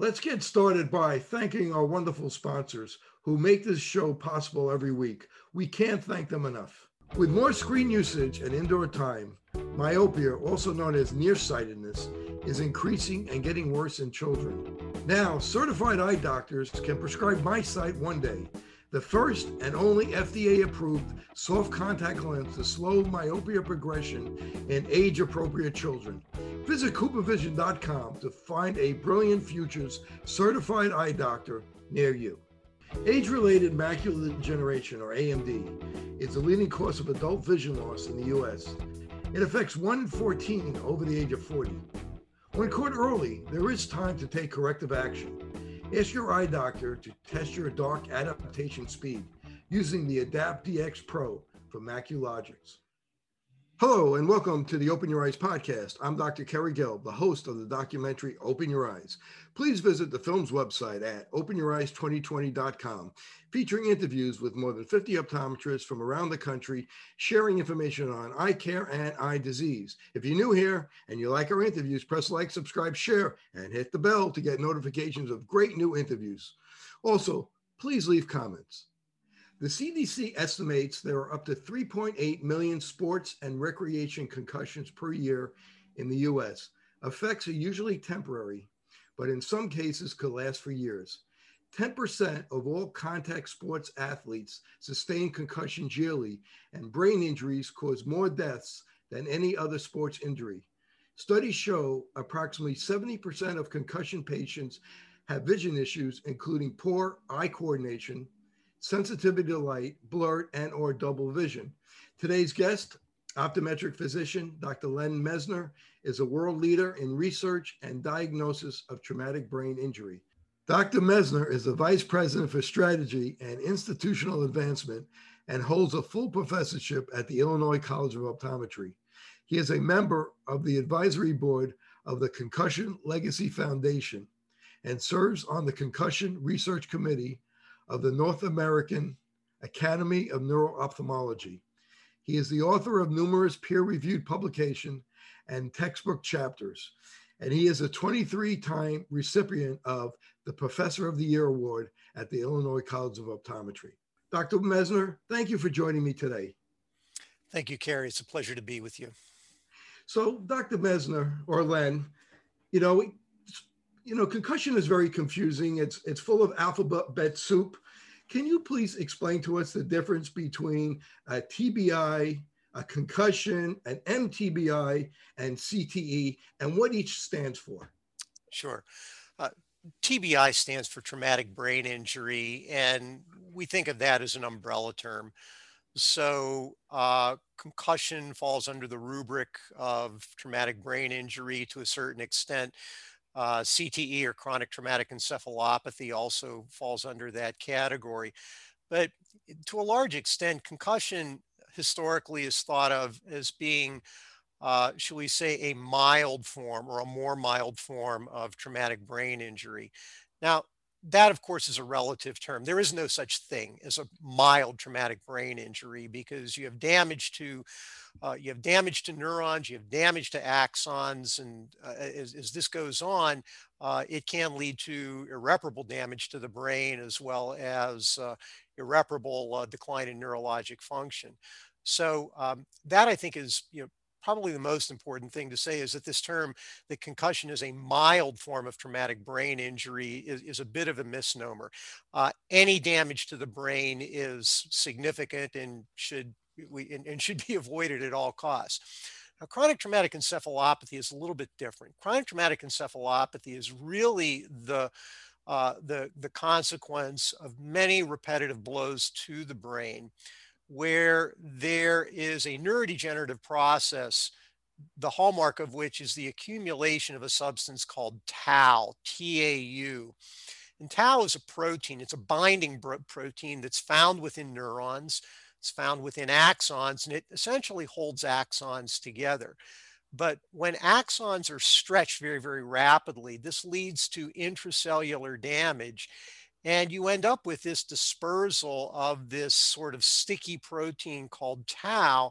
Let's get started by thanking our wonderful sponsors who make this show possible every week. We can't thank them enough. With more screen usage and indoor time, myopia, also known as nearsightedness, is increasing and getting worse in children. Now, certified eye doctors can prescribe MiSight one day, the first and only FDA approved soft contact lens to slow myopia progression in age appropriate children. Visit CooperVision.com to find a Brilliant Futures certified eye doctor near you. Age related macular degeneration, or AMD, is the leading cause of adult vision loss in the U.S. It affects 1 in 14 over the age of 40. When caught early, there is time to take corrective action. Ask your eye doctor to test your dark adaptation speed using the Adapt DX Pro from MacuLogix. Hello, and welcome to the Open Your Eyes podcast. I'm Dr. Kerry Gelb, the host of the documentary Open Your Eyes. Please visit the film's website at openyoureyes2020.com, featuring interviews with more than 50 optometrists from around the country, sharing information on eye care and eye disease. If you're new here and you like our interviews, press like, subscribe, share, and hit the bell to get notifications of great new interviews. Also, please leave comments. The CDC estimates there are up to 3.8 million sports and recreation concussions per year in the US. Effects are usually temporary, but in some cases could last for years. 10% of all contact sports athletes sustain concussions yearly, and brain injuries cause more deaths than any other sports injury. Studies show approximately 70% of concussion patients have vision issues, including poor eye coordination, sensitivity to light, blurred, and or double vision. Today's guest, optometric physician Dr. Len Messner is a world leader in research and diagnosis of traumatic brain injury. Dr. Messner is the Vice President for Strategy and Institutional Advancement and holds a full professorship at the Illinois College of Optometry. He is a member of the advisory board of the Concussion Legacy Foundation and serves on the Concussion Research Committee of the North American Academy of Neuro-Ophthalmology. He is the author of numerous peer-reviewed publications and textbook chapters, and he is a 23-time recipient of the Professor of the Year Award at the Illinois College of Optometry. Dr. Messner, thank you for joining me today. Thank you, Kerry. It's a pleasure to be with you. So, Dr. Messner or Len, you know, you know, concussion is very confusing. It's it's full of alphabet soup. Can you please explain to us the difference between a TBI, a concussion, an MTBI, and CTE, and what each stands for? Sure. Uh, TBI stands for traumatic brain injury, and we think of that as an umbrella term. So, uh, concussion falls under the rubric of traumatic brain injury to a certain extent. Uh, CTE or chronic traumatic encephalopathy also falls under that category. But to a large extent, concussion historically is thought of as being, uh, shall we say, a mild form or a more mild form of traumatic brain injury. Now, that, of course, is a relative term. There is no such thing as a mild traumatic brain injury because you have damage to uh, you have damage to neurons, you have damage to axons, and uh, as, as, this goes on, uh, it can lead to irreparable damage to the brain as well as uh, irreparable uh, decline in neurologic function. So um, that I think is you know probably the most important thing to say is that this term, that concussion is a mild form of traumatic brain injury, is, is a bit of a misnomer. Uh, any damage to the brain is significant and should we and, and should be avoided at all costs. Now, chronic traumatic encephalopathy is a little bit different. Chronic traumatic encephalopathy is really the uh, the, the consequence of many repetitive blows to the brain where there is a neurodegenerative process, the hallmark of which is the accumulation of a substance called tau, T-A-U. And tau is a protein. It's a binding protein that's found within neurons. It's found within axons, and it essentially holds axons together. But when axons are stretched very, very rapidly, this leads to intracellular damage. And you end up with this dispersal of this sort of sticky protein called tau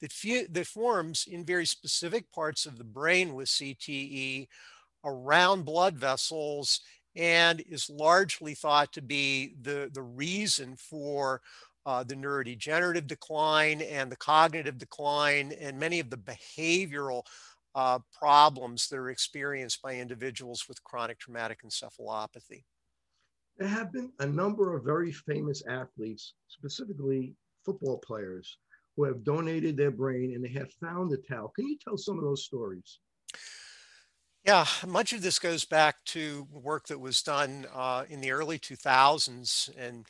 that, that forms in very specific parts of the brain with CTE around blood vessels and is largely thought to be the, the reason for uh, the neurodegenerative decline and the cognitive decline and many of the behavioral uh, problems that are experienced by individuals with chronic traumatic encephalopathy. There have been a number of very famous athletes, specifically football players, who have donated their brain and they have found the tau. Can you tell some of those stories? Yeah, much of this goes back to work that was done uh, in the early 2000s, and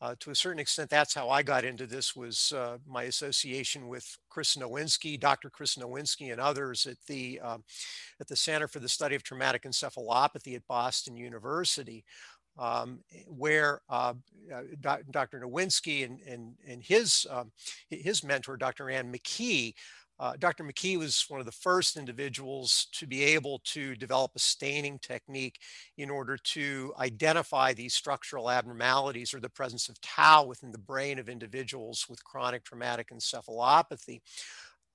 uh, to a certain extent, that's how I got into this. Was uh, my association with Chris Nowinski, Dr. Chris Nowinski, and others at the um, at the Center for the Study of Traumatic Encephalopathy at Boston University, um, where uh, uh Dr. Nowinski and, and, and his, um, his mentor, Dr. Ann McKee, uh, Dr. McKee was one of the first individuals to be able to develop a staining technique in order to identify these structural abnormalities or the presence of tau within the brain of individuals with chronic traumatic encephalopathy.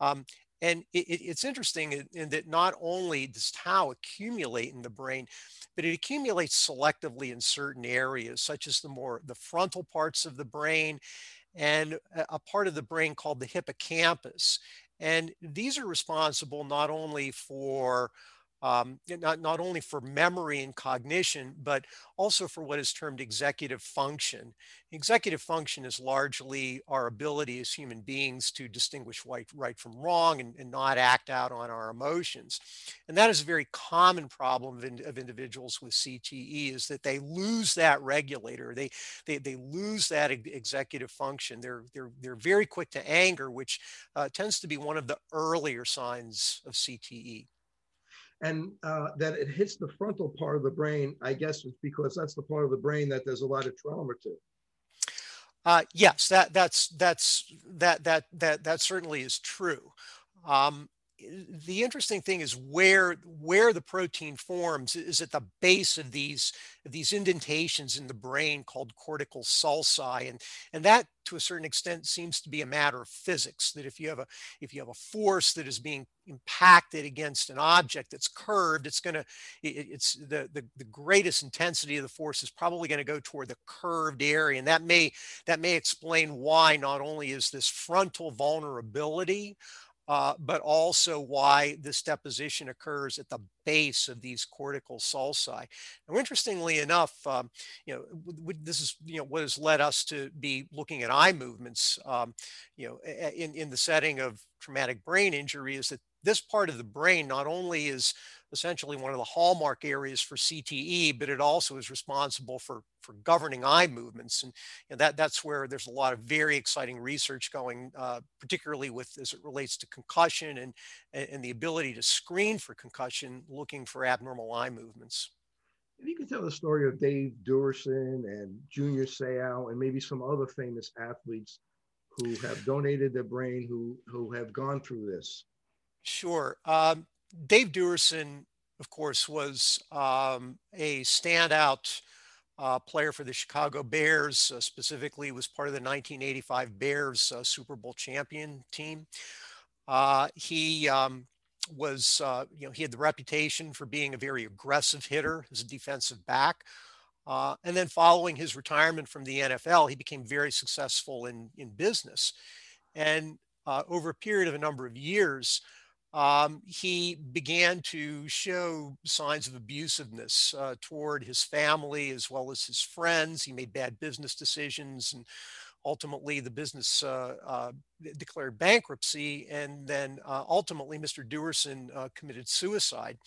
Um, and it, it's interesting in, in, that not only does tau accumulate in the brain, but it accumulates selectively in certain areas, such as the more the frontal parts of the brain and a part of the brain called the hippocampus. And these are responsible not only for um, not, not only for memory and cognition, but also for what is termed executive function. Executive function is largely our ability as human beings to distinguish right, right from wrong and, and not act out on our emotions. And that is a very common problem of, in, of individuals with CTE is that they lose that regulator. They, they, they lose that executive function. They're, they're, they're very quick to anger, which uh, tends to be one of the earlier signs of CTE and uh, that it hits the frontal part of the brain, I guess it's because that's the part of the brain that there's a lot of trauma to. Uh, yes, that that's that's that that that that certainly is true. Um, the interesting thing is where where the protein forms is at the base of these these indentations in the brain called cortical sulci and and that to a certain extent seems to be a matter of physics that if you have a if you have a force that is being impacted against an object that's curved it's going to it's the, the the greatest intensity of the force is probably going to go toward the curved area and that may that may explain why not only is this frontal vulnerability uh, but also why this deposition occurs at the base of these cortical sulci. Now, interestingly enough, um, you know, this is you know what has led us to be looking at eye movements, um, you know, in in the setting of traumatic brain injury, is that this part of the brain not only is essentially one of the hallmark areas for CTE, but it also is responsible for, for governing eye movements. And, that, that's where there's a lot of very exciting research going, uh, particularly with as it relates to concussion and, and the ability to screen for concussion, looking for abnormal eye movements. If you could tell the story of Dave Duerson and Junior Seau and maybe some other famous athletes who have donated their brain, who, who have gone through this. Sure. Um, Dave Duerson, of course, was um, a standout uh, player for the Chicago Bears, uh, specifically was part of the 1985 Bears uh, Super Bowl champion team. Uh, he um, was, uh, you know, he had the reputation for being a very aggressive hitter as a defensive back. Uh, and then following his retirement from the NFL, he became very successful in, in business. And over a period of a number of years, um, he began to show signs of abusiveness uh, toward his family as well as his friends. He made bad business decisions and ultimately the business uh, uh, declared bankruptcy and then uh, ultimately mr duerson uh, committed suicide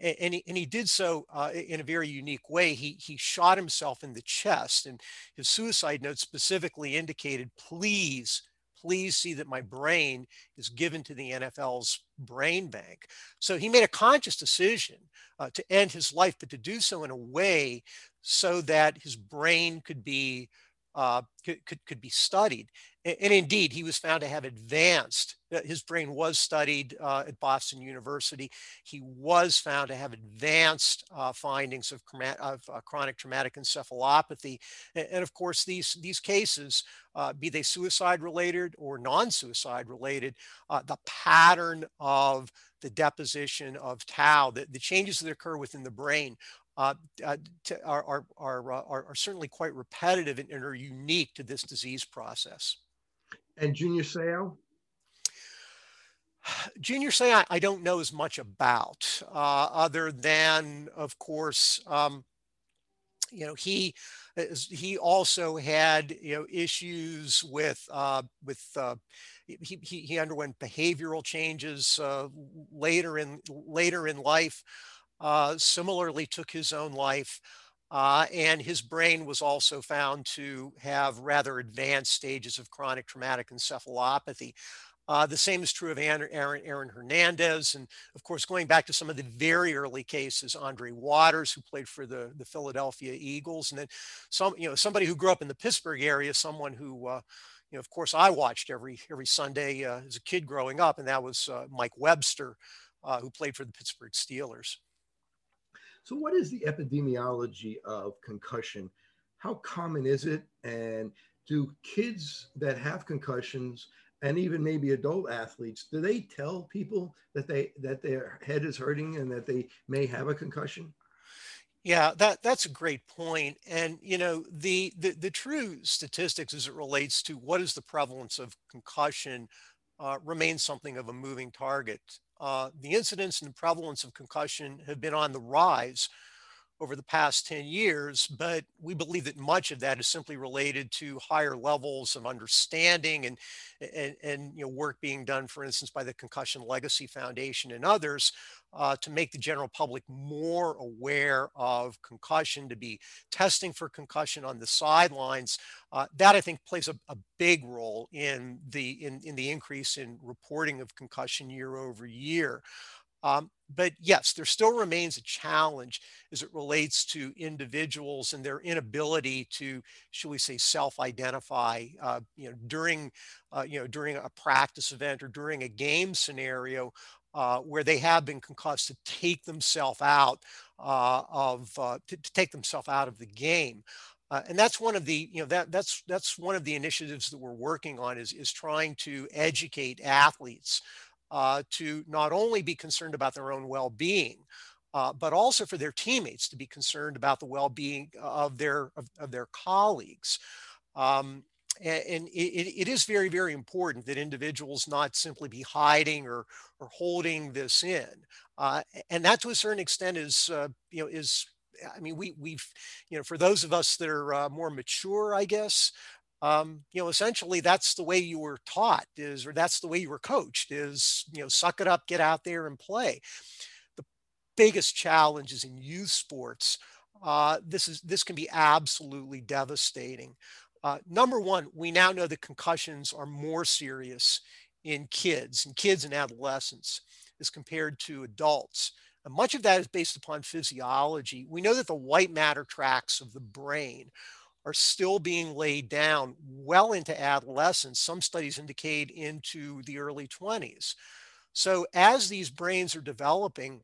and, and, he, and, he, did so uh, in a very unique way he, he shot himself in the chest and his suicide note specifically indicated please please see that my brain is given to the NFL's brain bank. So he made a conscious decision uh, to end his life, but to do so in a way so that his brain could be uh, could, could, could be studied. And indeed, he was found to have advanced. Uh, his brain was studied uh, at Boston University. He was found to have advanced uh, findings of, of uh, chronic traumatic encephalopathy. And, and, of course, these, these cases, uh, be they suicide related or non suicide related, uh, the pattern of the deposition of tau, the, the changes that occur within the brain uh, uh, are, are, are, are, certainly quite repetitive and, and, are unique to this disease process. And Junior Seau? Junior Seau, I don't know as much about, uh, other than, of course, um, you know, he he also had you know issues with uh, with uh, he, he, underwent behavioral changes uh, later in later in life. Uh, similarly, took his own life. Uh, and his brain was also found to have rather advanced stages of chronic traumatic encephalopathy. Uh, the same is true of Aaron, Aaron, Hernandez. And of course, going back to some of the very early cases, Andre Waters, who played for the, the Philadelphia Eagles. And then some, you know, somebody who grew up in the Pittsburgh area, someone who, uh, you know, of course, I watched every, every Sunday uh, as a kid growing up, and that was uh, Mike Webster, uh, who played for the Pittsburgh Steelers. So, what is the epidemiology of concussion? How common is it? And do kids that have concussions and even maybe adult athletes do they tell people that they that their head is hurting and that they may have a concussion yeah that that's a great point and you know the the, the true statistics as it relates to what is the prevalence of concussion uh, remains something of a moving target uh, the incidence and prevalence of concussion have been on the rise over the past 10 years, but we believe that much of that is simply related to higher levels of understanding and, and, and you know, work being done, for instance, by the Concussion Legacy Foundation and others uh, to make the general public more aware of concussion, to be testing for concussion on the sidelines. Uh, that I think plays a, a, big role in the in, in the increase in reporting of concussion year over year. Um, but yes, there still remains a challenge as it relates to individuals and their inability to, shall we say, self-identify, uh, you know, during, uh, you know, during a practice event or during a game scenario uh, where they have been concussed to take themselves out uh, of, uh, to, to, take themselves out of the game. Uh, and that's one of the you know that that's that's one of the initiatives that we're working on is is trying to educate athletes uh, to not only be concerned about their own well-being, uh, but also for their teammates to be concerned about the well-being of their of, of their colleagues. Um, and, and it, it is very, very important that individuals not simply be hiding or or holding this in, uh, and that to a certain extent is uh, you know is I mean, we we've you know for those of us that are uh, more mature, I guess, um, you know, essentially that's the way you were taught is, or that's the way you were coached is, you know, suck it up, get out there and play. The biggest challenges in youth sports, uh, this is this can be absolutely devastating. Uh, number one, we now know that concussions are more serious in kids and kids and adolescents as compared to adults. And much of that is based upon physiology. We know that the white matter tracts of the brain are still being laid down well into adolescence. Some studies indicate into the early 20s. So as these brains are developing,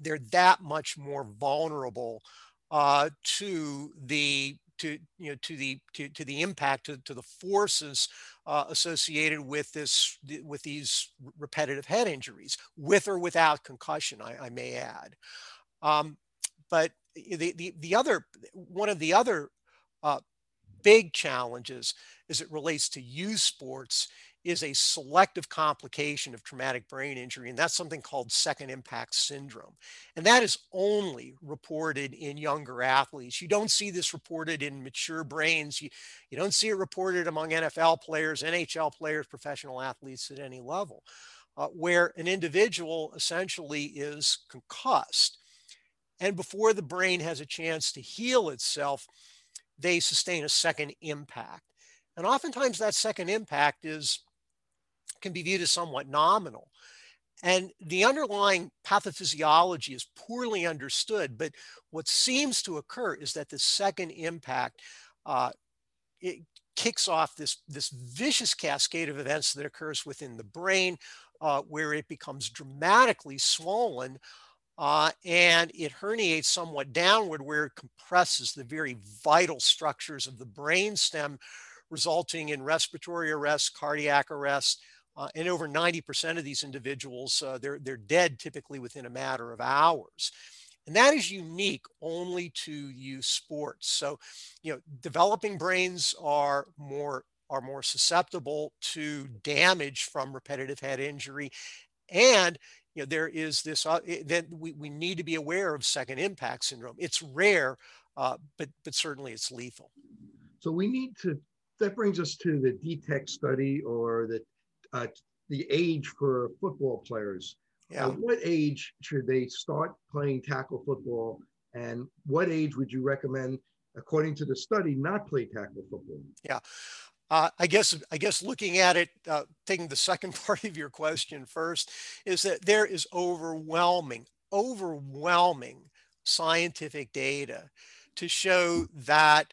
they're that much more vulnerable uh, to the to you know to the to, to the impact to, to the forces uh, associated with this with these repetitive head injuries with or without concussion I, I may add um, but the, the the other one of the other uh, big challenges as it relates to youth sports is a selective complication of traumatic brain injury, and that's something called second impact syndrome. And that is only reported in younger athletes. You don't see this reported in mature brains. You, you don't see it reported among NFL players, NHL players, professional athletes at any level, uh, where an individual essentially is concussed. And before the brain has a chance to heal itself, they sustain a second impact. And oftentimes that second impact is can be viewed as somewhat nominal. And the underlying pathophysiology is poorly understood, but what seems to occur is that the second impact uh, it kicks off this, this vicious cascade of events that occurs within the brain uh, where it becomes dramatically swollen uh, and it herniates somewhat downward where it compresses the very vital structures of the brain stem, resulting in respiratory arrest, cardiac arrest, uh, and over 90% of these individuals, uh, they're, they're dead typically within a matter of hours. And that is unique only to youth sports. So, you know, developing brains are more are more susceptible to damage from repetitive head injury. And you know, there is this uh, that we, we need to be aware of second impact syndrome. It's rare, uh, but but certainly it's lethal. So we need to. That brings us to the DETECT study or the uh, the age for football players. Yeah. what age should they start playing tackle football, and what age would you recommend, according to the study, not play tackle football? Yeah. Uh, I guess I guess looking at it, uh, taking the second part of your question first, is that there is overwhelming, overwhelming scientific data to show that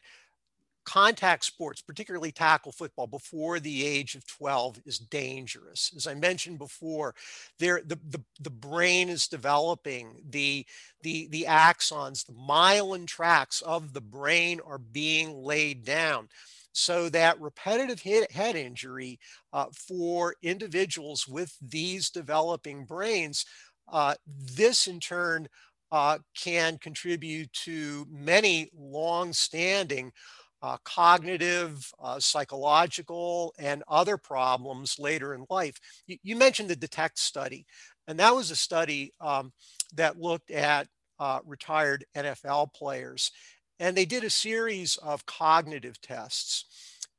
contact sports, particularly tackle football, before the age of 12 is dangerous. As I mentioned before, there the, the, the brain is developing, the, the, the axons, the myelin tracts of the brain are being laid down. So that repetitive head injury uh, for individuals with these developing brains, uh, this in turn uh, can contribute to many long-standing uh, cognitive, uh, psychological, and other problems later in life. You, you, mentioned the DETECT study, and that was a study um, that looked at uh, retired NFL players. And they did a series of cognitive tests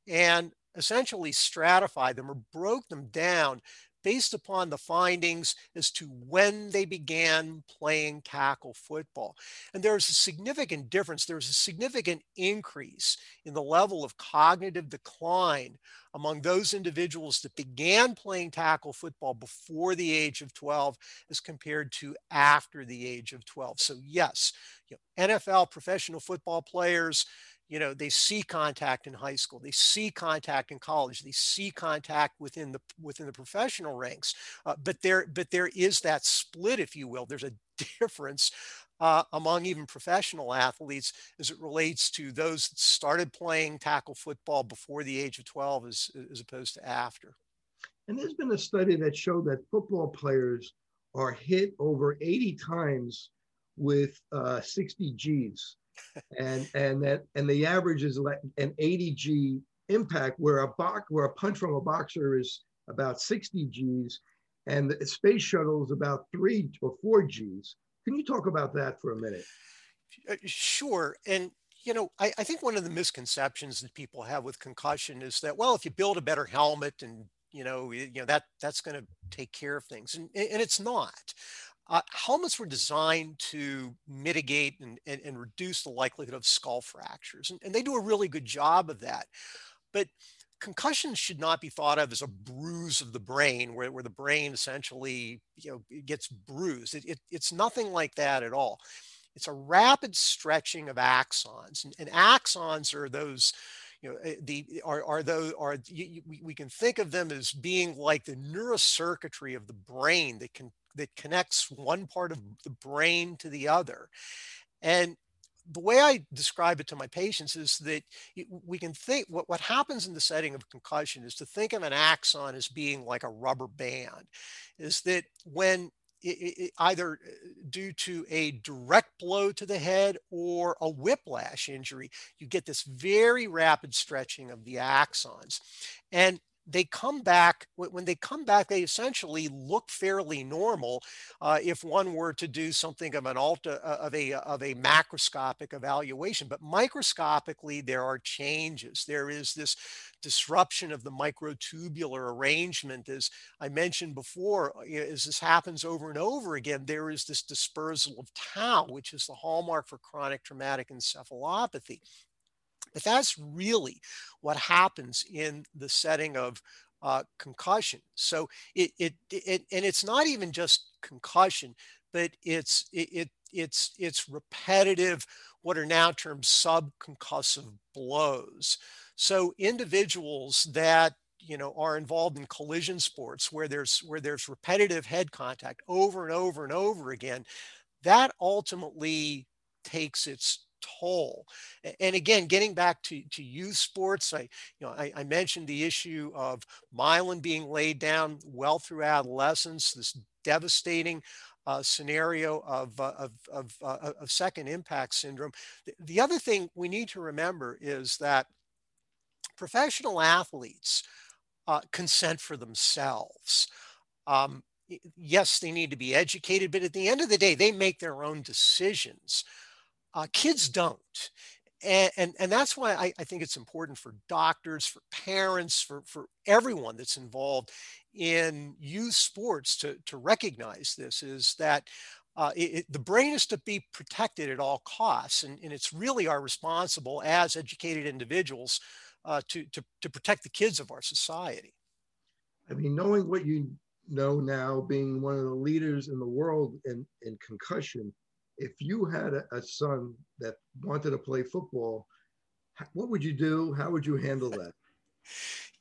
and essentially stratified them or broke them down based upon the findings as to when they began playing tackle football. And there's a significant difference. There's a significant increase in the level of cognitive decline among those individuals that began playing tackle football before the age of 12 as compared to after the age of 12. So yes, you know, NFL professional football players, you know they see contact in high school they see contact in college they see contact within the within the professional ranks uh, but there but there is that split if you will. There's a difference uh, among even professional athletes as it relates to those that started playing tackle football before the age of 12 as, as opposed to after. And there's been a study that showed that football players are hit over 80 times with uh, 60 g's and and that and the average is like an 80 G impact, where a box where a punch from a boxer is about 60 G's, and the space shuttle is about three or four G's. Can you talk about that for a minute? Uh, sure, and you know, I, I, think one of the misconceptions that people have with concussion is that, well, if you build a better helmet and you know, you know that that's going to take care of things, and, and it's not. Uh, helmets were designed to mitigate and, and, and, reduce the likelihood of skull fractures, and, and they do a really good job of that. But concussions should not be thought of as a bruise of the brain where, where the brain essentially you know gets bruised it, it, it's nothing like that at all it's a rapid stretching of axons and, and axons are those you know eh, the are, are those are you, we, we can think of them as being like the neurocircuitry of the brain that can that connects one part of the brain to the other. And the way I describe it to my patients is that we can think what, what happens in the setting of concussion is to think of an axon as being like a rubber band, is that when it, it, either uh, due to a direct blow to the head or a whiplash injury, you get this very rapid stretching of the axons. And they come back when they come back they essentially look fairly normal uh, if one were to do something of an alta uh, of a of a macroscopic evaluation. But microscopically there are changes. There is this disruption of the microtubular arrangement. As i mentioned before uh, as this happens over and over again there is this dispersal of tau which is the hallmark for chronic traumatic encephalopathy but that's really what happens in the setting of uh, concussion. So it, it, it, and it's not even just concussion, but it's, it, it it's it's repetitive, what are now termed subconcussive blows. So individuals that you know are involved in collision sports where there's where there's repetitive head contact over and over and over again, that ultimately takes its toll. And again, getting back to, to youth sports, I, you know, I, I mentioned the issue of myelin being laid down well through adolescence, this devastating uh, scenario of, uh, of, of, uh, of, second impact syndrome. The, the, other thing we need to remember is that professional athletes uh, consent for themselves. Um, yes, they need to be educated, but at the end of the day, they make their own decisions. Uh, kids don't. And, and, and that's why I, I think it's important for doctors, for parents, for, for everyone that's involved in youth sports to, to recognize this is that uh, it, the brain is to be protected at all costs. And, and it's really our responsible as educated individuals uh, to, to, to protect the kids of our society. I mean, knowing what you know now, being one of the leaders in the world in, in concussion, if you had a, a son that wanted to play football, what would you do? How would you handle that?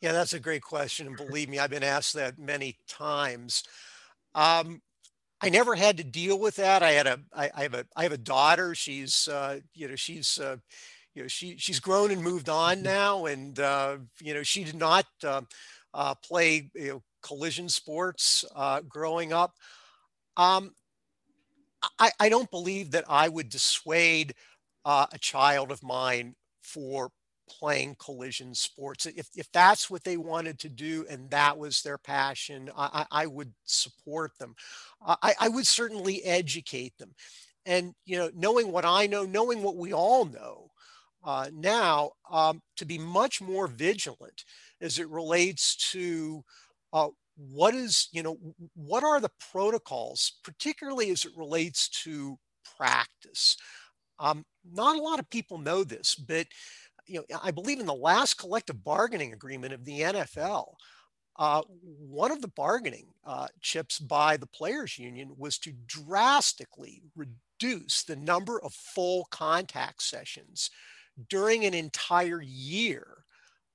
Yeah, that's a great question. And believe me, I've been asked that many times. Um, I never had to deal with that. I had a, I, I have a, I have a daughter. She's, uh, you know, she's, uh, you know, she, she's grown and moved on mm-hmm. now. And, uh, you know, she did not uh, uh, play, you know, collision sports uh, growing up. Um, I, I don't believe that I would dissuade uh, a child of mine for playing collision sports. If, if that's what they wanted to do and that was their passion, I, I would support them. I, I would certainly educate them. And, you know, knowing what I know, knowing what we all know uh, now, um, to be much more vigilant as it relates to uh, what is you know what are the protocols particularly as it relates to practice um, not a lot of people know this but you know i believe in the last collective bargaining agreement of the nfl uh, one of the bargaining uh, chips by the players union was to drastically reduce the number of full contact sessions during an entire year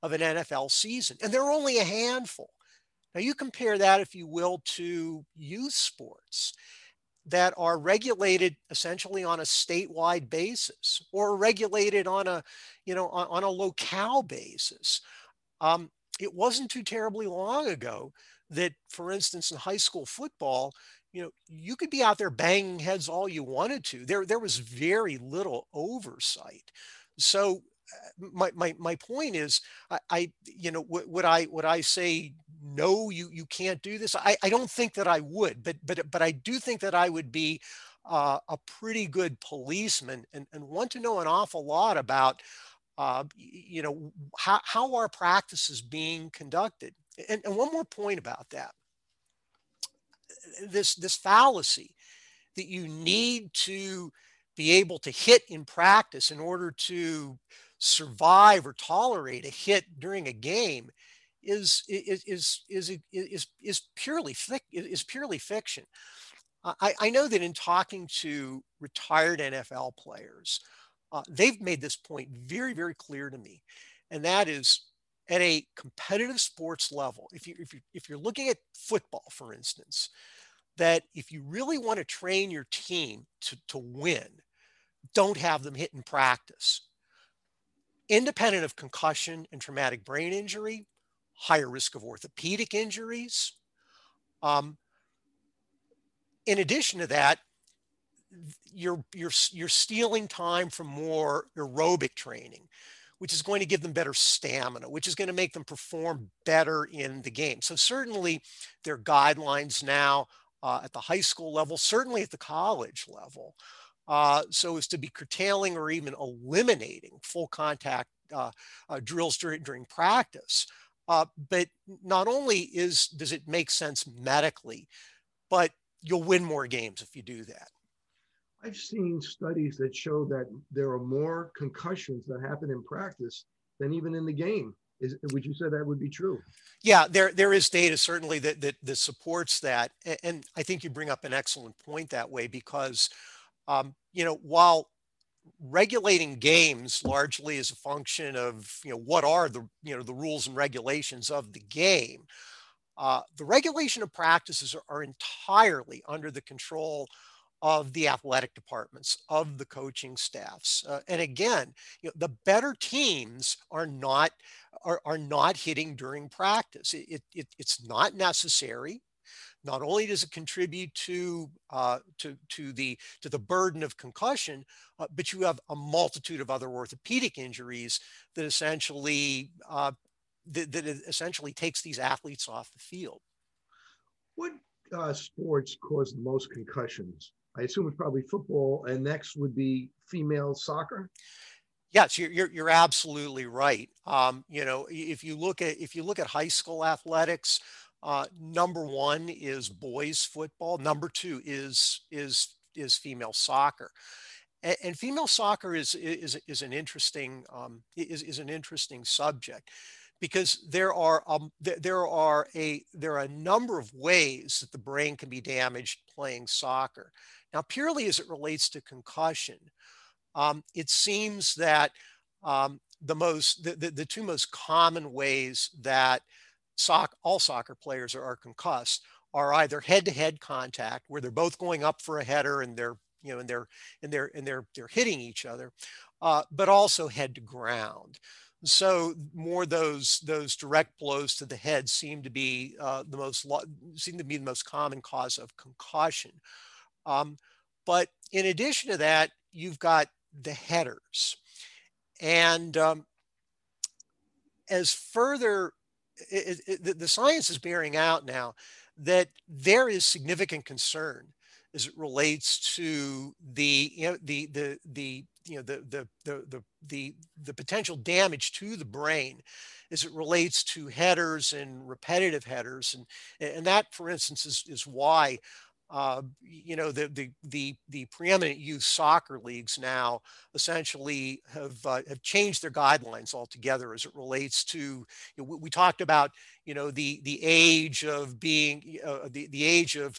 of an NFL season. And there are only a handful. Now, you compare that, if you will, to youth sports that are regulated essentially on a statewide basis or regulated on a, you know, on, on a locale basis. Um, it wasn't too terribly long ago that, for instance, in high school football, you know, you could be out there banging heads all you wanted to. There, there was very little oversight. So my, my, my point is I, I you know would I would I say no you you can't do this I, I don't think that I would but but but I do think that I would be uh, a pretty good policeman and, and want to know an awful lot about uh, you know how, how our practice is being conducted? And, and one more point about that. This this fallacy that you need to be able to hit in practice in order to survive or tolerate a hit during a game is is is is is, is purely is purely fiction. I, I know that in talking to retired NFL players, uh, they've made this point very very clear to me, and that is at a competitive sports level. If you if you if you're looking at football, for instance, that if you really want to train your team to to win, don't have them hit in practice independent of concussion and traumatic brain injury, higher risk of orthopedic injuries. Um, in addition to that, you're, you're, you're stealing time from more aerobic training, which is going to give them better stamina, which is going to make them perform better in the game. So certainly there are guidelines now uh, at the high school level, certainly at the college level, uh, so as to be curtailing or even eliminating full contact uh, uh, drills during, during practice. Uh, but not only is does it make sense medically, but you'll win more games if you do that. I've seen studies that show that there are more concussions that happen in practice than even in the game. Is, would you say that would be true? Yeah, there there is data certainly that that, that supports that, and I think you bring up an excellent point that way because um, you know, while regulating games largely is a function of you know what are the you know the rules and regulations of the game uh, the regulation of practices are, are, entirely under the control of the athletic departments of the coaching staffs. Uh, and again you know, the better teams are not are, are not hitting during practice. It, it, it's not necessary not only does it contribute to uh, to to the to the burden of concussion, uh, but you have a multitude of other orthopedic injuries that essentially uh, that, that essentially takes these athletes off the field. What uh, sports cause the most concussions? I assume it's probably football, and next would be female soccer. Yes, you're, you're, you're absolutely right. Um, you know, if you look at if you look at high school athletics, uh, number one is boys football. Number two is is is female soccer, and, and female soccer is is is an interesting um, is is an interesting subject because there are um, there are a there are a number of ways that the brain can be damaged playing soccer. Now, purely as it relates to concussion, um, it seems that um, the most the, the, the two most common ways that soc- all soccer players are, are concussed are either head-to-head contact where they're both going up for a header and they're you know and they're and they're and they're they're hitting each other uh, but also head to ground. So more those those direct blows to the head seem to be uh, the most seem to be the most common cause of concussion. Um, but in addition to that you've got the headers. And um, as further it, it, the science is bearing out now that there is significant concern as it relates to the you know, the the the you know the, the the the the the potential damage to the brain as it relates to headers and repetitive headers. And and that for instance is is why uh, you know, the, the, the, the preeminent youth soccer leagues now essentially have, uh, have changed their guidelines altogether as it relates to, you know, we, we, talked about, you know, the, the age of being, uh, the, the age of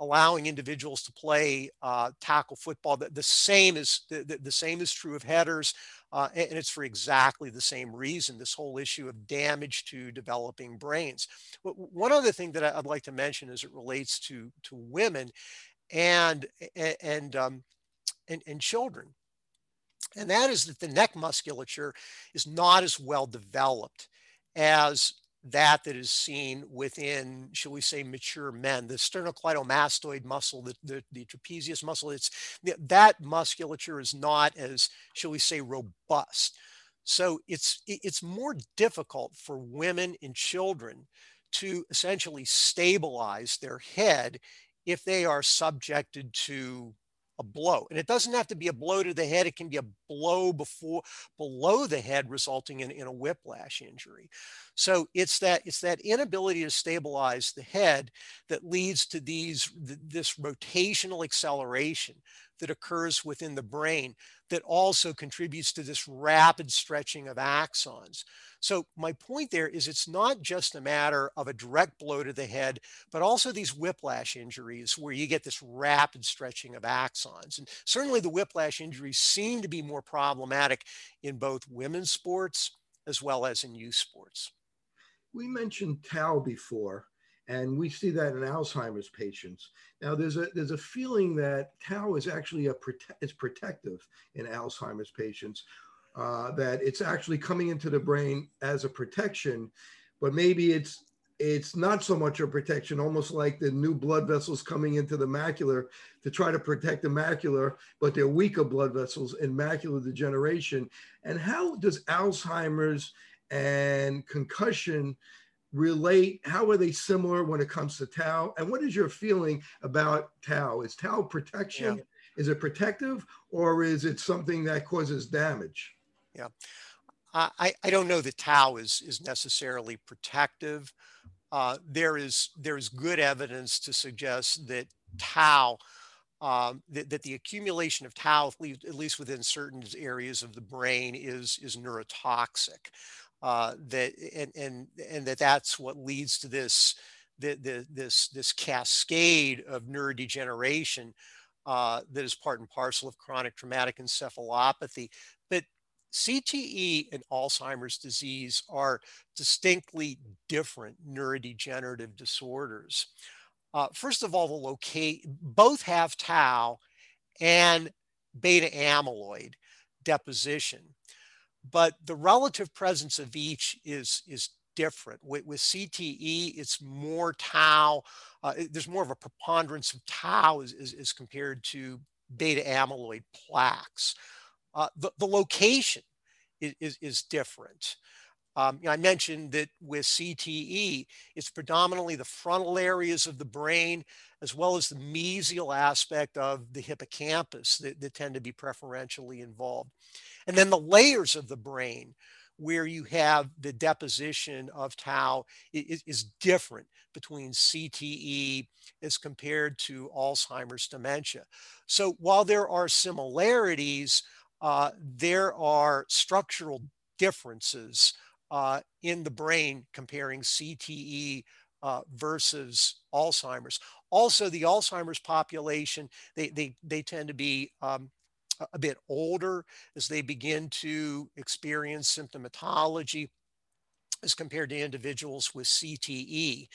allowing individuals to play uh, tackle football. The, the same is, the, the same is true of headers. Uh, and it's for exactly the same reason this whole issue of damage to developing brains. One other thing that I'd like to mention as it relates to, to women and, and, um, and, and children, and that is that the neck musculature is not as well developed as that that is seen within, shall we say, mature men. The sternocleidomastoid muscle, the, the, the trapezius muscle, it's that musculature is not as, shall we say, robust. So it's it's more difficult for women and children to essentially stabilize their head if they are subjected to a blow. And it doesn't have to be a blow to the head. It can be a blow before below the head resulting in, in a whiplash injury. So it's that it's that inability to stabilize the head that leads to these this rotational acceleration that occurs within the brain that also contributes to this rapid stretching of axons. So my point there is it's not just a matter of a direct blow to the head, but also these whiplash injuries where you get this rapid stretching of axons. And certainly the whiplash injuries seem to be more problematic in both women's sports as well as in youth sports. We mentioned tau before, and we see that in Alzheimer's patients. Now, there's a there's a feeling that tau is actually a prote- it's protective in Alzheimer's patients, uh, that it's actually coming into the brain as a protection, but maybe it's it's not so much a protection, almost like the new blood vessels coming into the macular to try to protect the macular, but they're weaker blood vessels in macular degeneration. And how does Alzheimer's and concussion relate? How are they similar when it comes to tau? And what is your feeling about tau? Is tau protection? Yeah. Is it protective or is it something that causes damage? Yeah. I, I don't know that tau is, is necessarily protective. Uh, there is there is good evidence to suggest that tau, um, that, that the accumulation of tau, at least within certain areas of the brain, is is neurotoxic. Uh, that and and and that that's what leads to this the, the, this this cascade of neurodegeneration uh, that is part and parcel of chronic traumatic encephalopathy. CTE and Alzheimer's disease are distinctly different neurodegenerative disorders. Uh, first of all, the locate both have tau and beta amyloid deposition, but the relative presence of each is is different. With, with CTE, it's more tau. Uh, there's more of a preponderance of tau as, as, as compared to beta amyloid plaques. Uh, the, the location is, is, is different. Um, I mentioned that with CTE, it's predominantly the frontal areas of the brain as well as the mesial aspect of the hippocampus that, that tend to be preferentially involved. And then the layers of the brain where you have the deposition of tau is, is different between CTE as compared to Alzheimer's dementia. So while there are similarities, uh, there are structural differences uh, in the brain comparing CTE uh, versus Alzheimer's. Also, the Alzheimer's population, they, they, they tend to be um, a bit older as they begin to experience symptomatology as compared to individuals with CTE.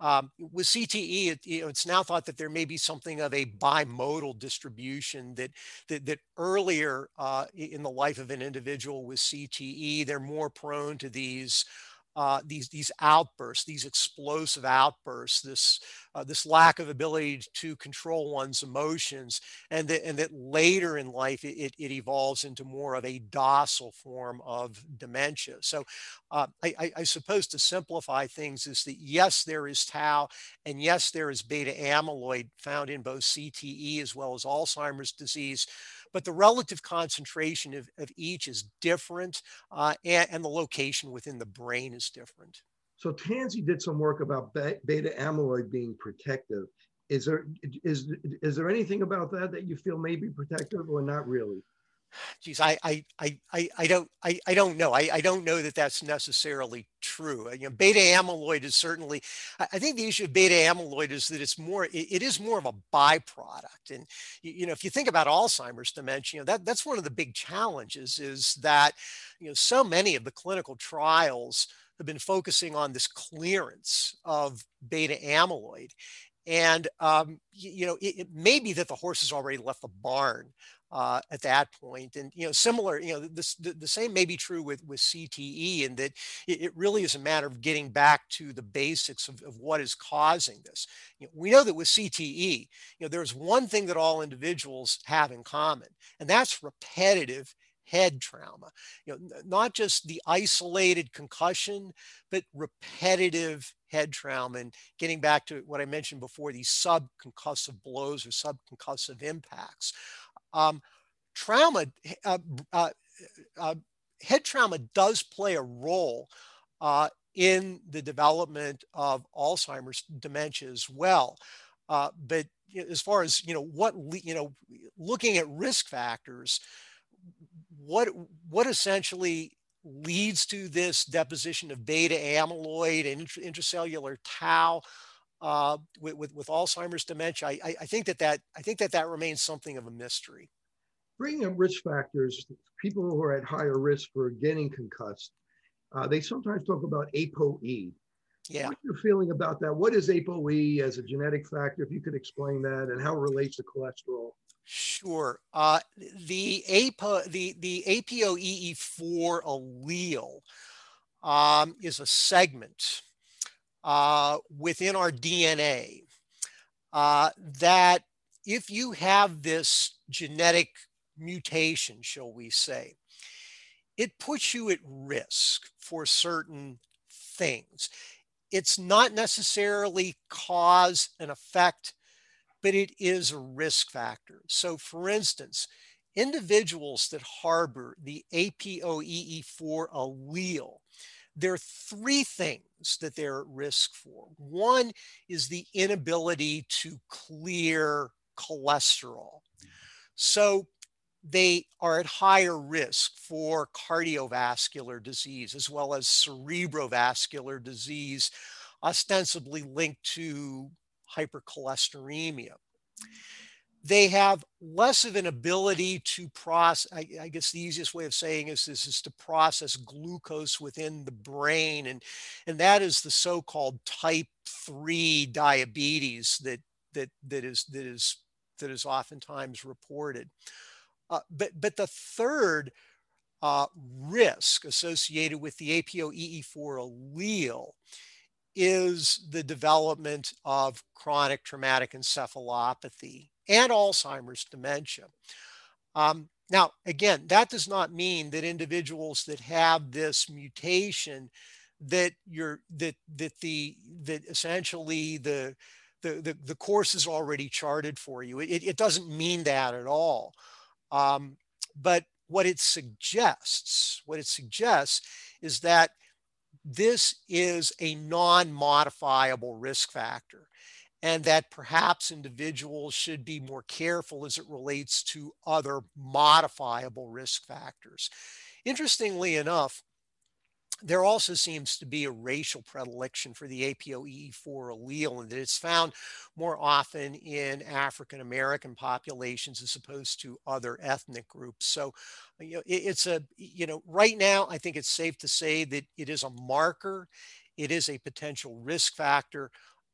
Um, with CTE, it, you know, it's now thought that there may be something of a bimodal distribution that that, that earlier uh, in the life of an individual with CTE, they're more prone to these uh, these these outbursts, these explosive outbursts, this uh, this lack of ability to control one's emotions, and that and that later in life it, it evolves into more of a docile form of dementia. So, uh, I, I, suppose to simplify things is that yes, there is tau, and yes, there is beta amyloid found in both CTE as well as Alzheimer's disease but the relative concentration of, of each is different uh, and, and, the location within the brain is different. So Tanzi did some work about beta amyloid being protective. Is there is is there anything about that that you feel may be protective or not really? Geez, I, I, I, I don't, I, I don't know. I, I don't know that that's necessarily true. You know, beta amyloid is certainly, I think the issue of beta amyloid is that it's more, it, is more of a byproduct. And, you know, if you think about Alzheimer's dementia, you know, that, that's one of the big challenges is that, you know, so many of the clinical trials have been focusing on this clearance of beta amyloid. And, um, you, you know, it, it may be that the horse has already left the barn uh, at that point. And you know, similar, you know, this, the, the same may be true with with CTE, in that it, it, really is a matter of getting back to the basics of, of what is causing this. You know, we know that with CTE, you know, there's one thing that all individuals have in common, and that's repetitive head trauma. You know, not just the isolated concussion, but repetitive head trauma. And getting back to what I mentioned before, these subconcussive blows or subconcussive impacts. Um, trauma, uh, uh, uh, head trauma does play a role uh, in the development of Alzheimer's dementia as well. Uh, but as far as you know, what you know, looking at risk factors, what what essentially leads to this deposition of beta amyloid and intracellular tau uh, with, with, with, Alzheimer's dementia, I, I, think that that I think that that remains something of a mystery. Bringing up risk factors, people who are at higher risk for getting concussed, uh, they sometimes talk about ApoE. Yeah. What's your feeling about that? What is ApoE as a genetic factor? If you could explain that and how it relates to cholesterol. Sure. Uh, the APO, the the APOE4 allele um, is a segment uh, within our DNA uh, that if you have this genetic mutation, shall we say, it puts you at risk for certain things. It's not necessarily cause and effect, but it is a risk factor. So, for instance, individuals that harbor the APOE4 allele there are three things that they're at risk for. One is the inability to clear cholesterol. So they are at higher risk for cardiovascular disease as well as cerebrovascular disease, ostensibly linked to hypercholesteremia. they have less of an ability to process. I, I, guess the easiest way of saying is this is to process glucose within the brain, and and that is the so-called type three diabetes that that that is that is that is oftentimes reported. Uh, but but the third uh, risk associated with the APOE4 allele is the development of chronic traumatic encephalopathy and Alzheimer's dementia. Um, now, again, that does not mean that individuals that have this mutation that you're that that the that essentially the the the, the course is already charted for you. It, it doesn't mean that at all. Um, but what it suggests, what it suggests is that this is a non-modifiable risk factor and that perhaps individuals should be more careful as it relates to other modifiable risk factors. Interestingly enough, there also seems to be a racial predilection for the APOE4 allele, and that it's found more often in African American populations as opposed to other ethnic groups. So, you know, it, it's a, you know, right now, I think it's safe to say that it is a marker, it is a potential risk factor,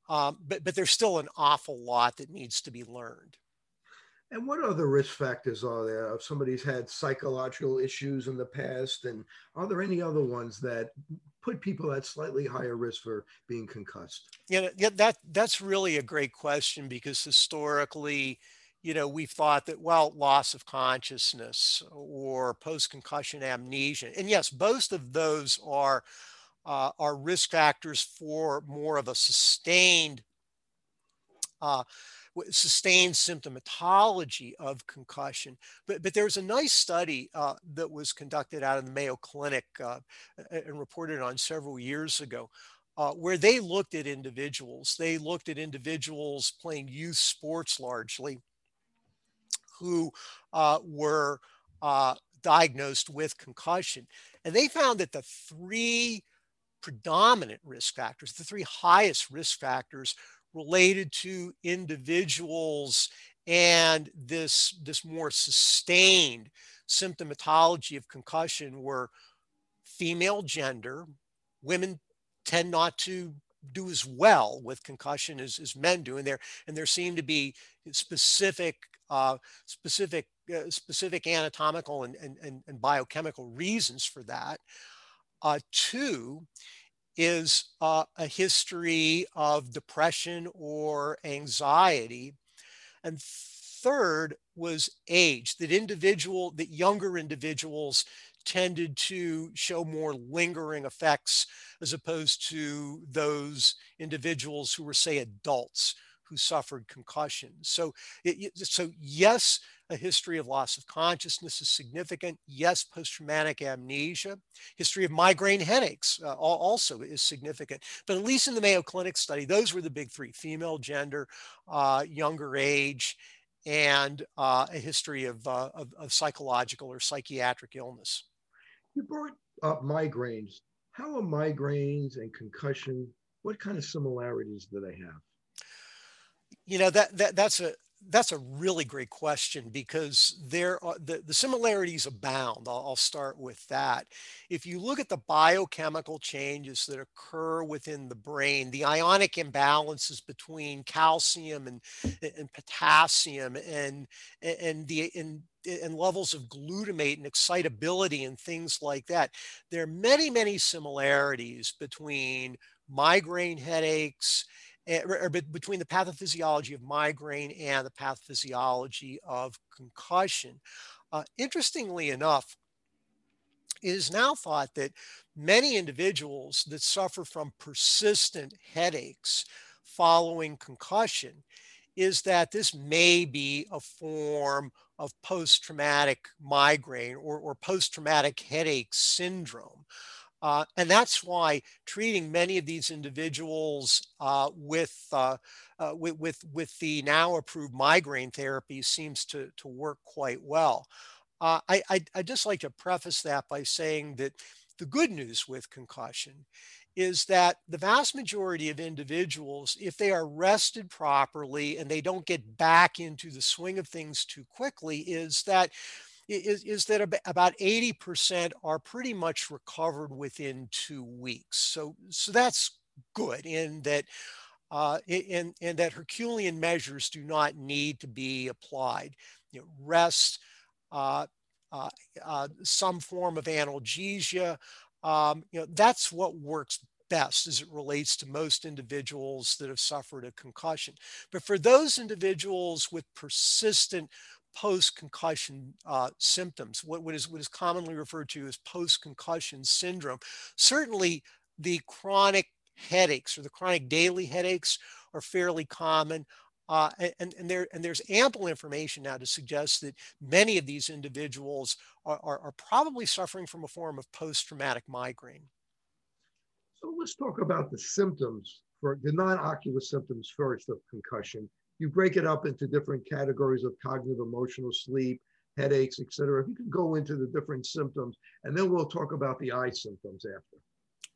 um, but, but there's still an awful lot that needs to be learned. And what other risk factors are there? If somebody's had psychological issues in the past, and are there any other ones that put people at slightly higher risk for being concussed? Yeah, yeah, that that's really a great question because historically, you know, we've thought that well, loss of consciousness or post-concussion amnesia, and yes, both of those are uh, are risk factors for more of a sustained uh, sustained symptomatology of concussion. But, but there's a nice study uh, that was conducted out of the Mayo Clinic uh, and reported on several years ago. Uh, where they looked at individuals, they looked at individuals playing youth sports largely who uh, were uh, diagnosed with concussion. And they found that the three predominant risk factors, the three highest risk factors related to individuals and this, this more sustained symptomatology of concussion were female gender. Women tend not to do as well with concussion as, as men do, and there and there seem to be specific uh, specific uh, specific anatomical and, and, and biochemical reasons for that. Uh, two is uh, a history of depression or anxiety. And third was age, that individual, that younger individuals tended to show more lingering effects as opposed to those individuals who were, say, adults who suffered concussion. So, it, so yes, a history of loss of consciousness is significant. Yes, post-traumatic amnesia. History of migraine headaches uh, also is significant. But at least in the Mayo Clinic study, those were the big three, female gender, uh, younger age, and uh, a history of, uh, of, of psychological or psychiatric illness. You brought up migraines. How are migraines and concussion, what kind of similarities do they have? You know, that, that that's a that's a really great question because there are the, the similarities abound. I'll, I'll, start with that. If you look at the biochemical changes that occur within the brain, the ionic imbalances between calcium and, and potassium and, and the and, and levels of glutamate and excitability and things like that, there are many, many similarities between migraine headaches or, between the pathophysiology of migraine and the pathophysiology of concussion. Uh, interestingly enough, it is now thought that many individuals that suffer from persistent headaches following concussion is that this may be a form of post-traumatic migraine or, or post-traumatic headache syndrome. Uh, and that's why treating many of these individuals uh, with, uh, uh, with, with, with, the now approved migraine therapy seems to, to work quite well. Uh, I, I, I just like to preface that by saying that the good news with concussion is that the vast majority of individuals, if they are rested properly and they don't get back into the swing of things too quickly, is that is, is that about 80% are pretty much recovered within two weeks. So, so that's good in that uh, in, in that Herculean measures do not need to be applied. You know, rest, uh, uh, uh, some form of analgesia, um, you know, that's what works best as it relates to most individuals that have suffered a concussion. But for those individuals with persistent post-concussion uh, symptoms, what, what, is, what is commonly referred to as post-concussion syndrome, certainly the chronic headaches or the chronic daily headaches are fairly common. Uh, and, and, there, and there's ample information now to suggest that many of these individuals are, are, are probably suffering from a form of post-traumatic migraine. So let's talk about the symptoms for the non-ocular symptoms first of concussion. You break it up into different categories of cognitive, emotional, sleep, headaches, etc. If you can go into the different symptoms, and then we'll talk about the eye symptoms after.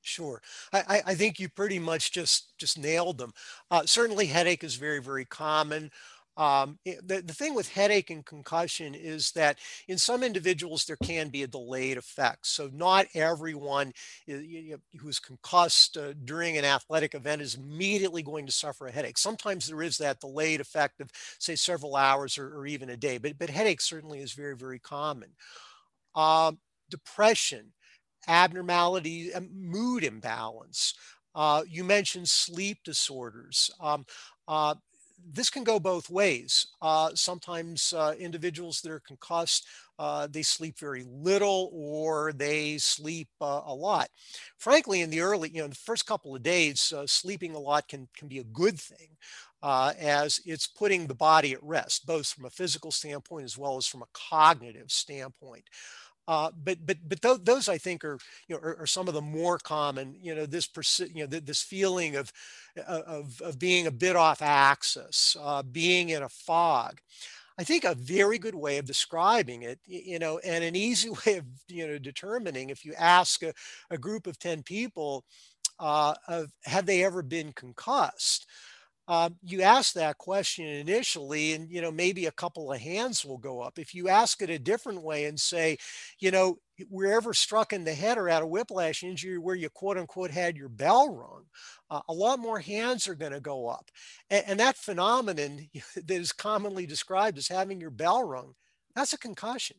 Sure. I, I think you pretty much just just nailed them. Uh, certainly, headache is very, very common. Um, the, the thing with headache and concussion is that in some individuals there can be a delayed effect. So not everyone is, who's concussed uh, during an athletic event is immediately going to suffer a headache. Sometimes there is that delayed effect of say several hours or, or even a day, but, but headache certainly is very, very common. Um, depression abnormality, mood imbalance. Uh, you mentioned sleep disorders. Um, uh, this can go both ways. Uh, sometimes uh, individuals that are concussed, uh, they sleep very little or they sleep uh, a lot. Frankly, in the early, you know, the first couple of days, sleeping a lot can, can be a good thing. as it's putting the body at rest, both from a physical standpoint as well as from a cognitive standpoint. Uh, but but but th- those I think are you know are, are, some of the more common you know this persi- you know th- this feeling of, uh, of of being a bit off axis, uh, being in a fog. I think a very good way of describing it, you know, and an easy way of you know determining if you ask a, a group of ten people, uh, of have they ever been concussed, um, you ask that question initially and you know maybe a couple of hands will go up. If you ask it a different way and say you know wherever struck in the head or had a whiplash injury where you quote unquote had your bell rung uh, a lot more hands are going to go up. And, and that phenomenon that is commonly described as having your bell rung that's a concussion.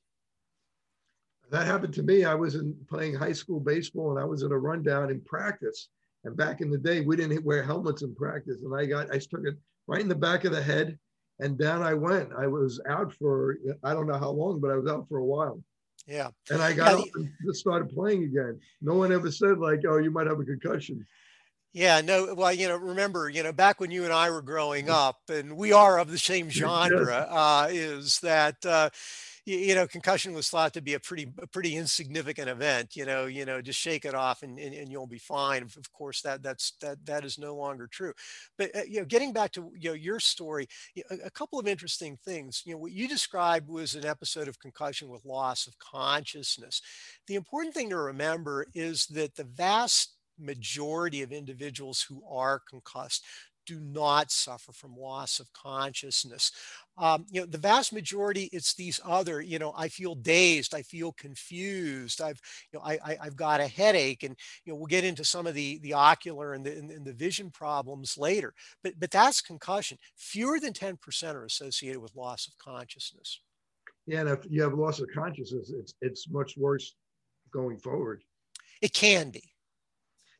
That happened to me. I was in playing high school baseball and i was in a rundown in practice and back in the day, we didn't wear helmets in practice. And I got, I struck it right in the back of the head and down I went. I was out for, I don't know how long, but I was out for a while. Yeah. And I got yeah, up and just started playing again. No one ever said like, oh, you might have a concussion. Yeah, no, well, you know, remember, you know, back when you and I were growing up, and we are of the same genre, uh, is that, uh, you, you, know, concussion was thought to be a pretty, a pretty insignificant event. You know, you know, just shake it off and, and, and you'll be fine. Of course, that that's that that is no longer true. But uh, you know, getting back to you know your story, a, a couple of interesting things. You know, what you described was an episode of concussion with loss of consciousness. The important thing to remember is that the vast majority of individuals who are concussed do not suffer from loss of consciousness. Um, you know, the vast majority, it's these other, you know, I feel dazed, I feel confused, I've, you know, I, I, have got a headache, and you know, we'll get into some of the the ocular and the and, and the vision problems later. But but that's concussion. Fewer than ten percent are associated with loss of consciousness. Yeah, and if you have loss of consciousness, it's it's much worse going forward. It can be.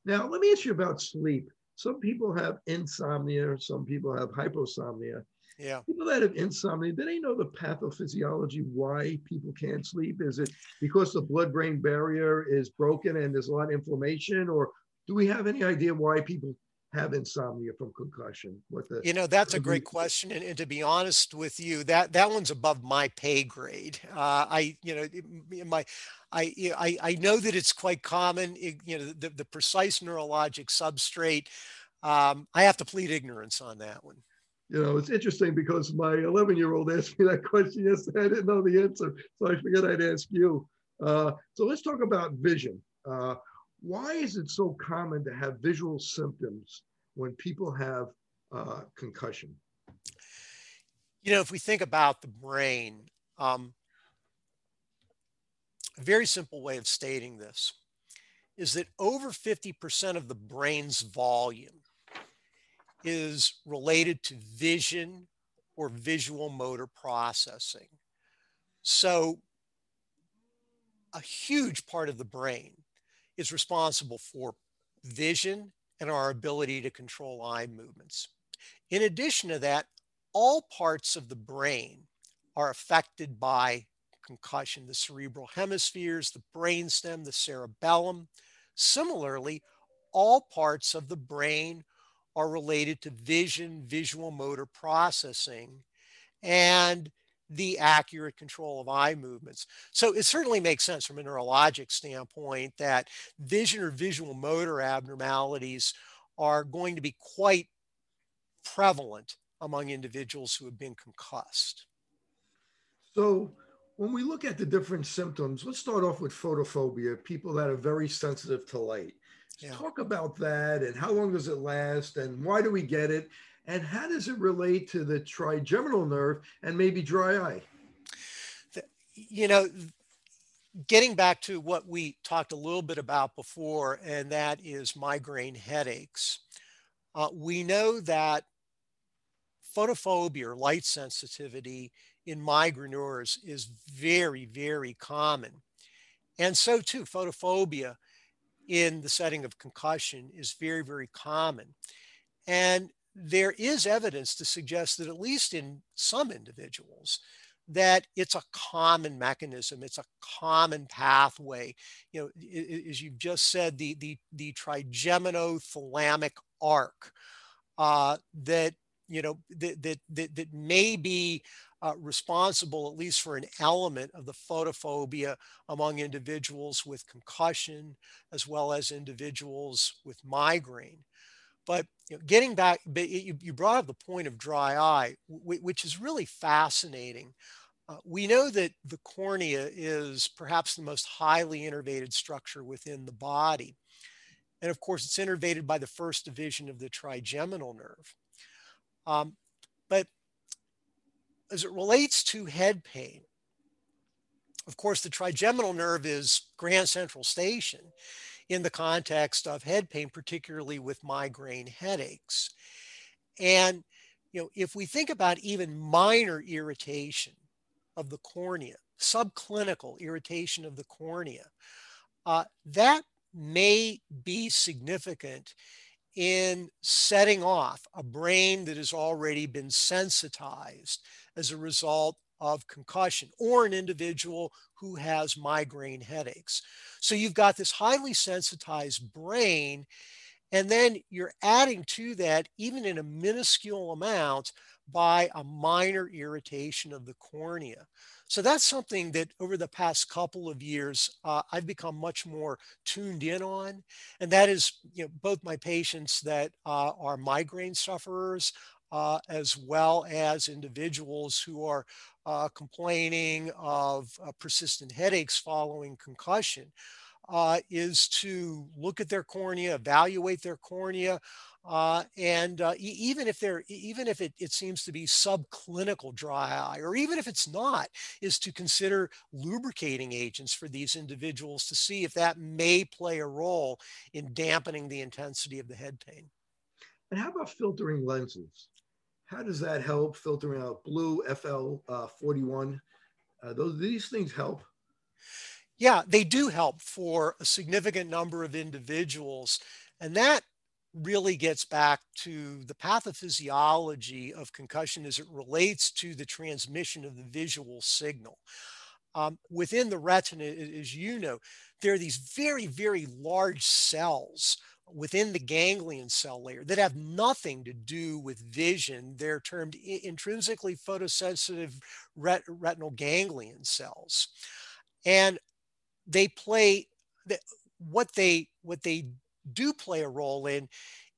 Now, let me ask you about sleep. Some people have insomnia, some people have hyposomnia. Yeah. People that have insomnia, they know the pathophysiology why people can't sleep? Is it because the blood brain barrier is broken and there's a lot of inflammation? Or do we have any idea why people have insomnia from concussion? What the you know, that's a great question. And, and, to be honest with you, that that one's above my pay grade. Uh, I, you know, my I, I, I know that it's quite common, you know, the, the precise neurologic substrate. Um, I have to plead ignorance on that one. You know, it's interesting because my 11 year old asked me that question yesterday. I didn't know the answer, so I figured I'd ask you. Uh, so let's talk about vision. Uh, Why is it so common to have visual symptoms when people have uh, concussion? You know, if we think about the brain, um, a very simple way of stating this is that over 50% of the brain's volume is related to vision or visual motor processing. So, a huge part of the brain is responsible for vision and our ability to control eye movements. In addition to that, all parts of the brain are affected by concussion the cerebral hemispheres, the brainstem, the cerebellum. Similarly, all parts of the brain are related to vision, visual motor processing, and the accurate control of eye movements. So it certainly makes sense from a neurologic standpoint that vision or visual motor abnormalities are going to be quite prevalent among individuals who have been concussed. So when we look at the different symptoms, let's start off with photophobia, people that are very sensitive to light. Yeah. Talk about that and how long does it last and why do we get it? And how does it relate to the trigeminal nerve and maybe dry eye? You know, getting back to what we talked a little bit about before, and that is migraine headaches. Uh, we know that photophobia or light sensitivity in migraineurs is very, very common. And so too, photophobia in the setting of concussion is very, very common. And there is evidence to suggest that at least in some individuals, that it's a common mechanism it's a common pathway. You know as you've just said the the the trigeminothalamic arc uh, that you know that that that, that may be uh, responsible at least for an element of the photophobia among individuals with concussion as well as individuals with migraine but you know, getting back, you, you brought up the point of dry eye, which is really fascinating. Uh, we know that the cornea is perhaps the most highly innervated structure within the body. And of course, it's innervated by the first division of the trigeminal nerve. Um, but as it relates to head pain, of course, the trigeminal nerve is Grand Central Station in the context of head pain, particularly with migraine headaches. And, you know, if we think about even minor irritation of the cornea, subclinical irritation of the cornea, uh, that may be significant in setting off a brain that has already been sensitized as a result of concussion or an individual who has migraine headaches. So you've got this highly sensitized brain, and then you're adding to that, even in a minuscule amount, by a minor irritation of the cornea. So that's something that over the past couple of years, uh, I've become much more tuned in on. And that is, you know, both my patients that uh, are migraine sufferers, uh, as well as individuals who are uh, complaining of uh, persistent headaches following concussion, uh, is to look at their cornea, evaluate their cornea, uh, and uh, e- even if they're even if it, it seems to be subclinical dry eye, or even if it's not, is to consider lubricating agents for these individuals to see if that may play a role in dampening the intensity of the head pain. And how about filtering lenses? How does that help filtering out blue FL uh, 41? Uh, those these things help. Yeah, they do help for a significant number of individuals, and that really gets back to the pathophysiology of concussion as it relates to the transmission of the visual signal. Um, within the retina, as you know, there are these very, very large cells within the ganglion cell layer that have nothing to do with vision. They're termed intrinsically photosensitive ret- retinal ganglion cells. And they play what they what they do play a role in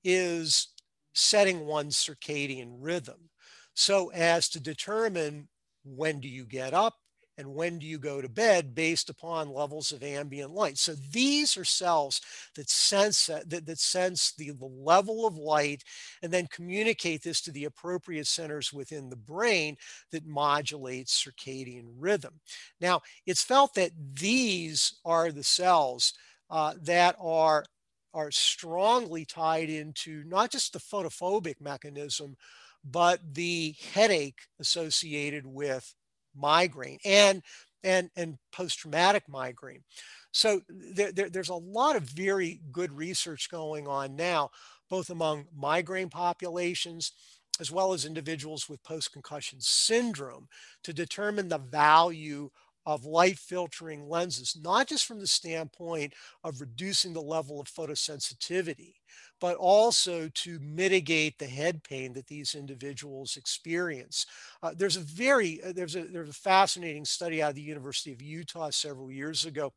is setting one's circadian rhythm so as to determine when do you get up and when do you go to bed based upon levels of ambient light. So these are cells that sense that, that sense the, the level of light and then communicate this to the appropriate centers within the brain that modulate circadian rhythm. Now, it's felt that these are the cells uh, that are are strongly tied into not just the photophobic mechanism, but the headache associated with migraine and and and post-traumatic migraine. So there, there, there's a lot of very good research going on now, both among migraine populations as well as individuals with post-concussion syndrome to determine the value of light filtering lenses, not just from the standpoint of reducing the level of photosensitivity, but also to mitigate the head pain that these individuals experience. Uh, there's a very, uh, there's a, there's a fascinating study out of the University of Utah several years ago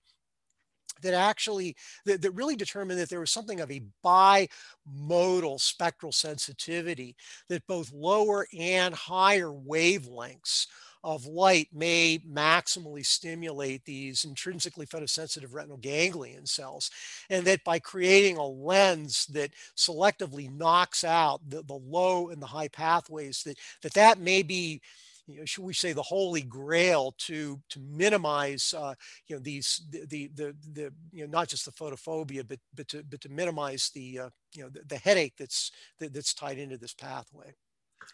that actually that, that, really determined that there was something of a bimodal spectral sensitivity that both lower and higher wavelengths of light may maximally stimulate these intrinsically photosensitive retinal ganglion cells. And that by creating a lens that selectively knocks out the, the low and the high pathways, that that, that may be you know, should we say the holy grail to to minimize uh, you know these the, the the the you know not just the photophobia but but to but to minimize the uh, you know the, the headache that's that, that's tied into this pathway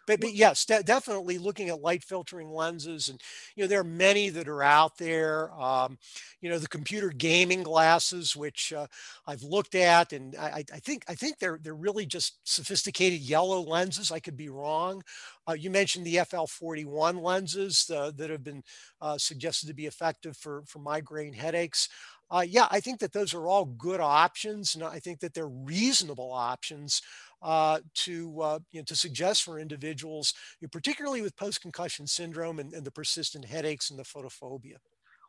but, but yes, de- definitely looking at light filtering lenses, and you know there are many that are out there. Um, you know the computer gaming glasses, which uh, I've looked at, and I, I, think I think they're they're really just sophisticated yellow lenses. I could be wrong. Uh, you mentioned the FL41 lenses uh, that have been uh, suggested to be effective for for migraine headaches. Uh, yeah, I think that those are all good options, and I think that they're reasonable options uh, to uh, you know, to suggest for individuals, you know, particularly with post-concussion syndrome and, and, the persistent headaches and the photophobia.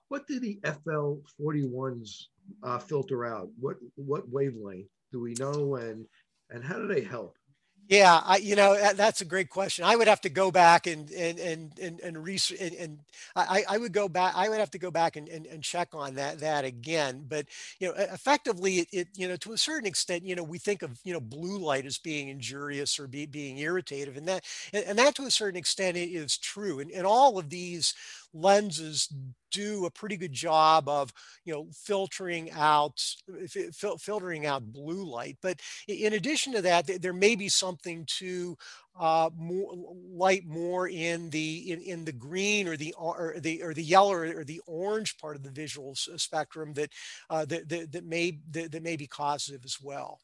What do the FL41s uh, filter out? What what wavelength do we know, and and how do they help? Yeah, I, you know that's a great question. I would have to go back and and and and, and research and, and I, I would go back. I would have to go back and, and, and check on that that again. But you know, effectively, it, it, you know to a certain extent, you know, we think of you know blue light as being injurious or be, being irritative, and that and, and that to a certain extent is true. And, and all of these lenses do a pretty good job of you know filtering out fil- filtering out blue light but in addition to that there may be something to uh, more light more in the in, in the green or the or the or the yellow or the orange part of the visual spectrum that uh, that, that, that may that, that may be causative as well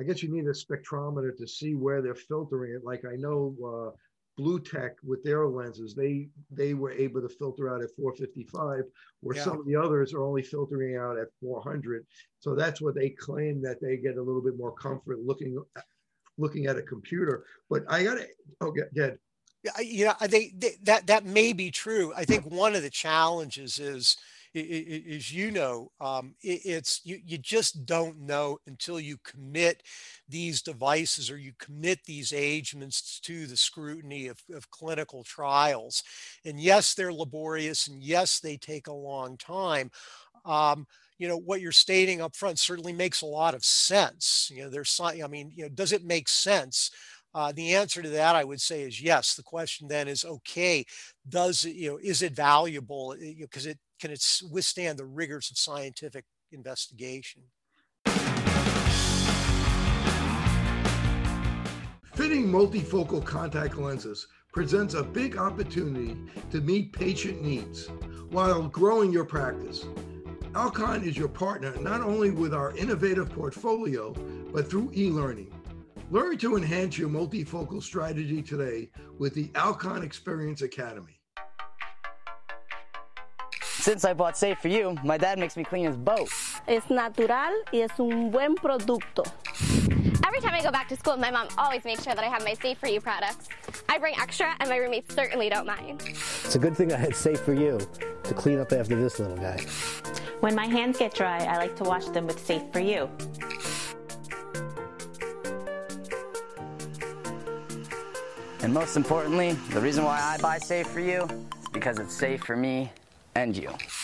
I guess you need a spectrometer to see where they're filtering it. Like I know uh, BluTech with their lenses, they they were able to filter out at 455, where yeah. some of the others are only filtering out at 400. So that's what they claim that they get a little bit more comfort looking looking at a computer. But I got to oh get Yeah, you know, I think that that may be true. I think one of the challenges is as you know, um, it's you, you just don't know until you commit these devices or you commit these agents to the scrutiny of, of clinical trials. And yes, they're laborious, and yes, they take a long time. Um, you know what you're stating up front certainly makes a lot of sense. You know, there's I mean, you know, does it make sense? Uh, the answer to that, I would say, is yes. The question then is, okay, does you know, is it valuable? Because it can it withstand the rigors of scientific investigation? Fitting multifocal contact lenses presents a big opportunity to meet patient needs while growing your practice. Alcon is your partner not only with our innovative portfolio, but through e learning. Learn to enhance your multifocal strategy today with the Alcon Experience Academy. Since I bought Safe for You, my dad makes me clean his boat. Es natural y es un buen producto. Every time I go back to school, my mom always makes sure that I have my Safe for You products. I bring extra, and my roommates certainly don't mind. It's a good thing I had Safe for You to clean up after this little guy. When my hands get dry, I like to wash them with Safe for You. And most importantly, the reason why I buy Safe for You is because it's safe for me and you.